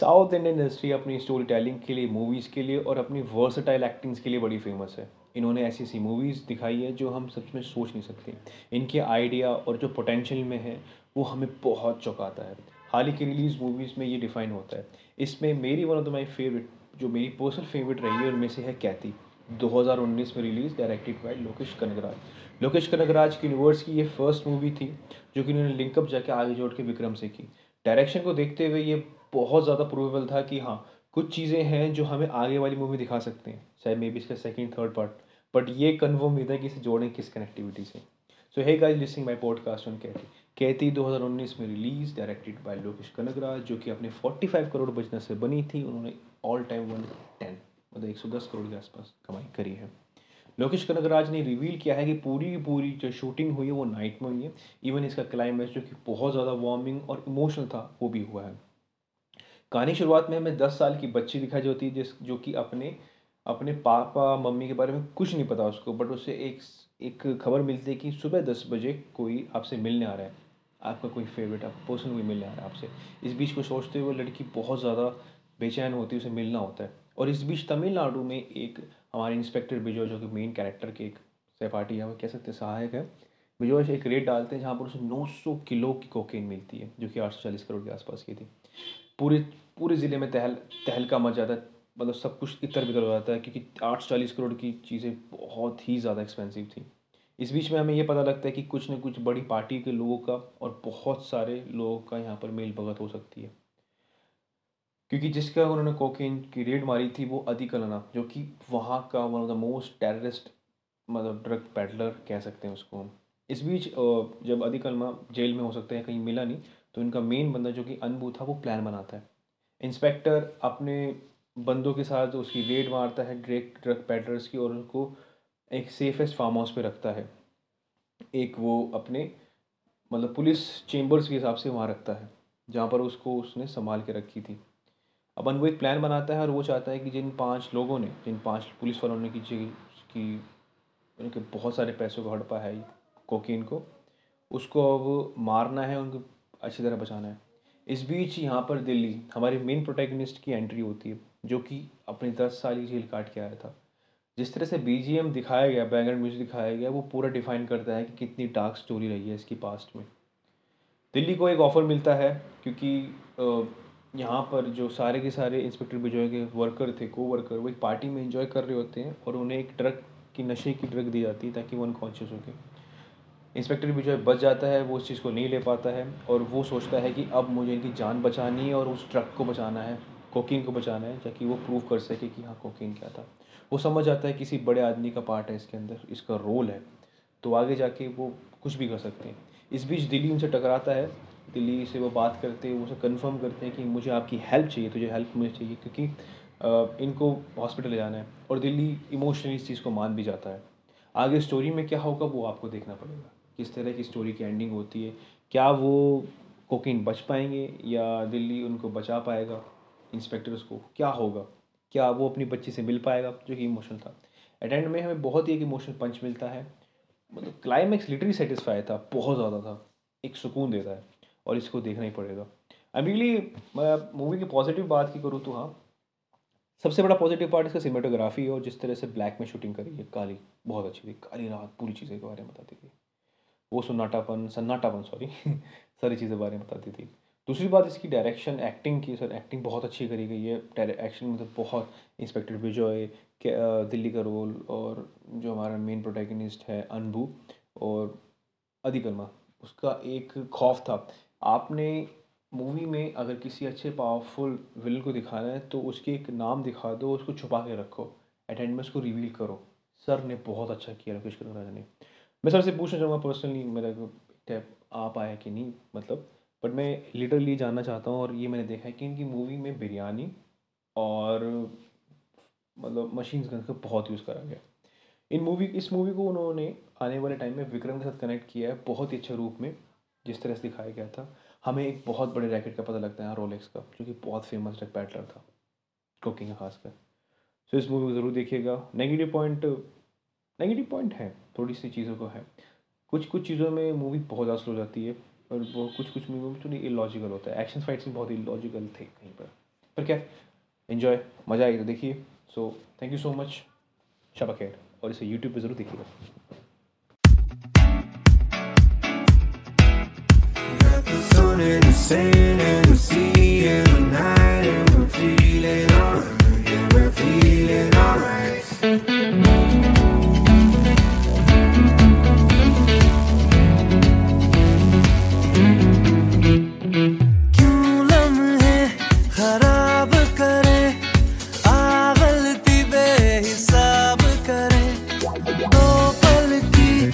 South Indian industry अपनी story telling के लिए मूवीज़ के लिए और अपनी वर्सटाइल एक्टिंग्स के लिए बड़ी फ़ेमस है। इन्होंने ऐसी ऐसी मूवीज़ दिखाई है जो हम सच में सोच नहीं सकते। इनके आइडिया और जो पोटेंशियल में है, वो हमें बहुत चौंकाता है। हाल ही की रिलीज़ मूवीज़ में ये डिफाइन होता है। इसमें मेरी one of the my favourite जो मेरी पर्सनल फेवरेट रही है, उनमें से है कैती 2019 में release directed by Lokesh Kanagaraj. Lokesh Kanagaraj की यूनिवर्स की ये फ़र्स्ट मूवी थी, जो कि उन्होंने लिंकअप जाके आगे जोड़ के विक्रम से की। डायरेक्शन को देखते हुए ये बहुत ज़्यादा प्रूवेबल था कि हाँ कुछ चीज़ें हैं जो हमें आगे वाली मूवी दिखा सकते हैं, चाहे मे बी इसका सेकेंड थर्ड पार्ट बट ये कन्फर्म नहीं था कि इसे जोड़ें किस कनेक्टिविटी से। So hey guys listening my podcast on Kaithi Kaithi 2019 में release directed by Lokesh Kanagaraj जो कि अपने 45 करोड़ बजने से बनी थी, उन्होंने ऑल टाइम वन टेन मतलब 110 करोड़ के आसपास कमाई करी है। लोकेश कनगराज ने रिवील किया है कि पूरी पूरी जो शूटिंग हुई है, वो नाइट में हुई है। इवन इसका क्लाइमैक्स जो कि बहुत ज़्यादा वार्मिंग और इमोशनल था, वो भी हुआ है। कहानी शुरुआत में हमें दस साल की बच्ची दिखाई जाती है, जिस जो कि अपने अपने पापा, मम्मी के बारे में कुछ नहीं पता उसको बट उससे एक एक खबर मिलती है कि सुबह दस बजे कोई आपसे मिलने आ रहा है। आपका कोई फेवरेट आप पर्सन कोई मिलने आ रहा है आपसे। इस बीच को सोचते हुए लड़की बहुत ज़्यादा बेचैन होती है, उसे मिलना होता है। और इस बीच तमिलनाडु में एक हमारे इंस्पेक्टर बिजो जो कि मेन कैरेक्टर के एक सहपाठी है कह सकते सहायक है। बिजो एक रेट डालते हैं, जहाँ पर उसे 900 किलो की कोकेन मिलती है, जो कि आठ सौ चालीस करोड़ के आसपास की थी। पूरे पूरे ज़िले में तहल तहलका मच जाता है। मतलब सब कुछ इतर बितर हो जाता है, क्योंकि आठ चालीस करोड़ की चीज़ें बहुत ही ज़्यादा एक्सपेंसिव थी। इस बीच में हमें ये पता लगता है कि कुछ न कुछ बड़ी पार्टी के लोगों का और बहुत सारे लोगों का यहाँ पर मेल भगत हो सकती है। क्योंकि जिसका उन्होंने कोकेन की रेड मारी थी वो अधिकलना जो कि वहाँ का one of the most terrorist मतलब ड्रग पैडलर कह सकते हैं उसको हम। इस बीच जब अधिकलमा जेल में हो सकते हैं, कहीं मिला नहीं तो इनका मेन बंदा जो कि अनबू था, वो प्लान बनाता है। इंस्पेक्टर अपने बंदों के साथ उसकी रेड मारता है ड्रेक ड्रग पैटर्स की और उनको एक सेफेस्ट फार्म हाउस पे रखता है। एक वो अपने मतलब पुलिस चेम्बर्स के हिसाब से वहाँ रखता है, जहाँ पर उसको उसने संभाल के रखी थी। अब वो एक प्लान बनाता है और वो चाहता है कि जिन पाँच लोगों ने, जिन पाँच पुलिस वालों ने की की उनके बहुत सारे पैसों को हड़पा है, कोकीन को, उसको अब मारना है उनको अच्छी तरह बचाना है। इस बीच यहाँ पर दिल्ली, हमारे मेन प्रोटेगनिस्ट की एंट्री होती है, जो कि अपनी दस साल की झील काट के आया था। जिस तरह से बी दिखाया गया बैकग्राउंड म्यूज़िक दिखाया गया, वो पूरा डिफाइन करता है कि कितनी डार्क स्टोरी रही है इसकी पास्ट में। दिल्ली को एक ऑफ़र मिलता है, क्योंकि यहाँ पर जो सारे के सारे इंस्पेक्टर विजय के वर्कर थे को वर्कर वो एक पार्टी में इंजॉय कर रहे होते हैं और उन्हें एक ड्रग की, नशे की ड्रग दी जाती है ताकि वो अनकॉन्शियस होके इंस्पेक्टर भी जो है बच जाता है, वो उस चीज़ को नहीं ले पाता है और वो सोचता है कि अब मुझे इनकी जान बचानी है और उस ट्रक को बचाना है, कोकिन को बचाना है, ताकि वो प्रूव कर सके कि हाँ कोकिन क्या था। वो समझ आता है किसी बड़े आदमी का पार्ट है इसके अंदर, इसका रोल है। तो आगे जाके वो कुछ भी कर सकते हैं। इस बीच दिल्ली उनसे टकराता है। दिल्ली से वो बात करते हैं उसे कन्फर्म करते हैं कि मुझे आपकी हेल्प चाहिए, तुझे हेल्प मुझे चाहिए, क्योंकि इनको हॉस्पिटल ले जाना है। और दिल्ली इमोशनली इस चीज़ को मान भी जाता है। आगे स्टोरी में क्या होगा, वो आपको देखना पड़ेगा। किस तरह की स्टोरी की एंडिंग होती है, क्या वो कोकिन बच पाएँगे या दिल्ली उनको बचा पाएगा इंस्पेक्टर्स को क्या होगा? क्या वो अपनी बच्ची से मिल पाएगा? जो कि इमोशनल था। एट एंड में हमें बहुत ही एक इमोशनल पंच मिलता है। मतलब क्लाइमैक्स लिटरली सेटिस्फाई था, बहुत ज़्यादा था। एक सुकून देता है और इसको देखना ही पड़ेगा। आई रियली मैं मूवी की पॉजिटिव बात की करूँ तो हाँ सबसे बड़ा पॉजिटिव पार्ट इसका सिनेमाटोग्राफी और जिस तरह से ब्लैक में शूटिंग करी है, काली, बहुत अच्छी थी। काली रात, पूरी चीज़ें के बारे में बताती थी वो सन्नाटापन सन्नाटापन सॉरी सारी चीज़ें बारे में बताती थी। दूसरी बात इसकी डायरेक्शन एक्टिंग की सर एक्टिंग बहुत अच्छी करी गई है। एक्शन मतलब बहुत इंस्पेक्टर विजय दिल्ली का रोल और जो हमारा मेन प्रोटैगनिस्ट है अनबू और अधिकर्मा उसका एक खौफ था। आपने मूवी में अगर किसी अच्छे पावरफुल विल को दिखाना है तो उसके एक नाम दिखा दो, उसको छुपा के रखो। एटेंड में उसको रिवील करो। सर ने बहुत अच्छा किया राकेश कनगराज ने। मैं सर से पूछना चाहूँगा पर्सनली मेरा टैप आ पाया कि नहीं मतलब बट मैं लिटरली जानना चाहता हूँ और ये मैंने देखा है कि इनकी मूवी में बिरयानी और मतलब मशीन गन का बहुत यूज़ करा गया। इन मूवी इस मूवी को उन्होंने आने वाले टाइम में विक्रम के साथ कनेक्ट किया है बहुत ही अच्छे रूप में, जिस तरह से दिखाया गया था। हमें एक बहुत बड़े रैकेट का पता लगता है रोलेक्स का, जो कि बहुत फ़ेमस रैक बैटलर था कुकिंग खासकर। सो इस मूवी को ज़रूर देखिएगा। नेगेटिव पॉइंट नेगेटिव पॉइंट है, थोड़ी सी चीज़ों को है। कुछ कुछ चीज़ों में मूवी बहुत ज़्यादा स्लो जाती है, और वो कुछ कुछ मूवी में थोड़ी इलॉजिकल होता है। एक्शन फाइट्स भी बहुत इलॉजिकल थे कहीं पर। पर क्या? इन्जॉय मज़ा आएगा तो देखिए। So thank you so much Shaba खैर और इसे यूट्यूब पर ज़रूर देखिएगा। Sun and seen and seen